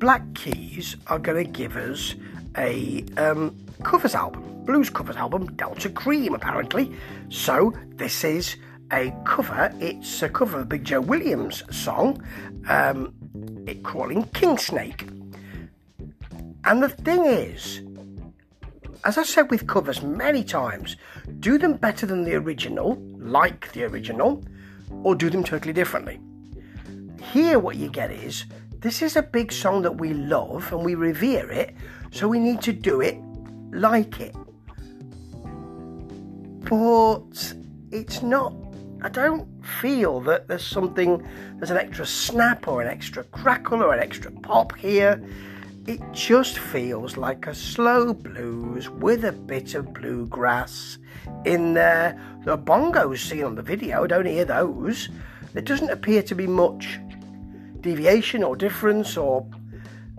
Black Keys are going to give us a um, covers album, blues covers album, Delta Kream, apparently. So this is a cover. It's a cover of Big Joe Williams song, um, it calling King Snake. And the thing is, as I said with covers many times, do them better than the original, like the original, or do them totally differently. Here, what you get is this is a big song that we love and we revere it, so we need to do it like it. But it's not, I don't feel that there's something, there's an extra snap or an extra crackle or an extra pop here. It just feels like a slow blues with a bit of bluegrass in there. The bongos seen on the video, I don't hear those. There doesn't appear to be much deviation or difference, or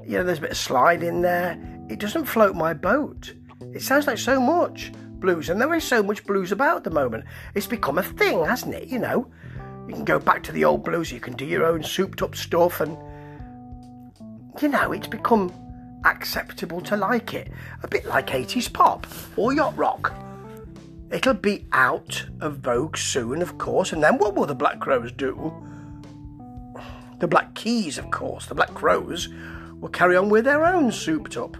you know, there's a bit of slide in there. It doesn't float my boat. It sounds like so much blues, and there is so much blues about at the moment. It's become a thing, hasn't it? You know, you can go back to the old blues, you can do your own souped up stuff, and you know, it's become acceptable to like it. A bit like 80s pop or yacht rock. It'll be out of vogue soon, of course, and then what will the Black Crowes do? The Black Keys, of course, the Black Crowes, will carry on with their own souped up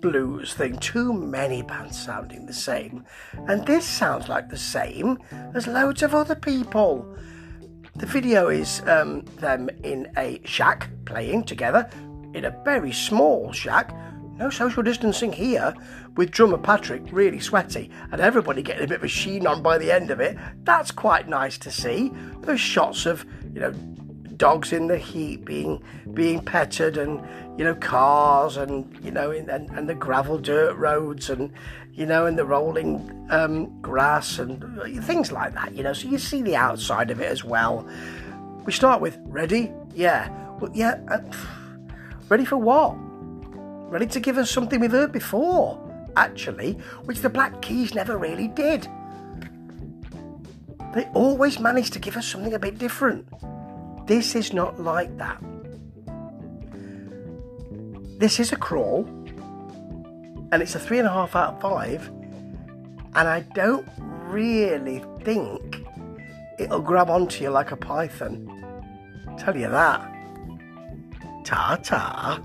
blues thing. Too many bands sounding the same. And this sounds like the same as loads of other people. The video is um, them in a shack playing together in a very small shack. No social distancing here, with drummer Patrick really sweaty and everybody getting a bit of a sheen on by the end of it. That's quite nice to see. Those shots of, you know, dogs in the heat being being petted and you know cars and you know and, and the gravel dirt roads and you know and the rolling um, grass and things like that you know. So you see the outside of it as well. We start with ready? Yeah. Well yeah uh, ready for what? Ready to give us something we've heard before actually which the black keys never really did. They always managed to give us something a bit different this is not like that. This is a crawl, and it's a three and a half out of five, and I don't really think it'll grab onto you like a python. Tell you that. Ta ta.